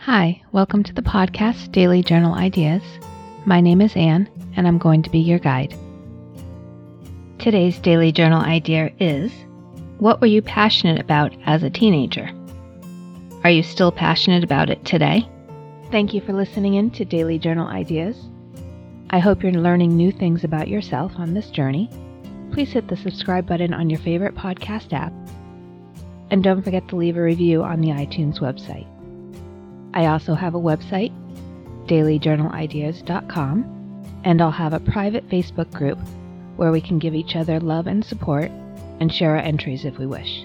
Hi, welcome to the podcast Daily Journal Ideas. My name is Anne, and I'm going to be your guide. Today's daily journal idea is What were you passionate about as a teenager? Are you still passionate about it today? Thank you for listening in to Daily Journal Ideas. I hope you're learning new things about yourself on this journey. Please hit the subscribe button on your favorite podcast app. And don't forget to leave a review on the iTunes website. I also have a website, dailyjournalideas.com, and I'll have a private Facebook group where we can give each other love and support and share our entries if we wish.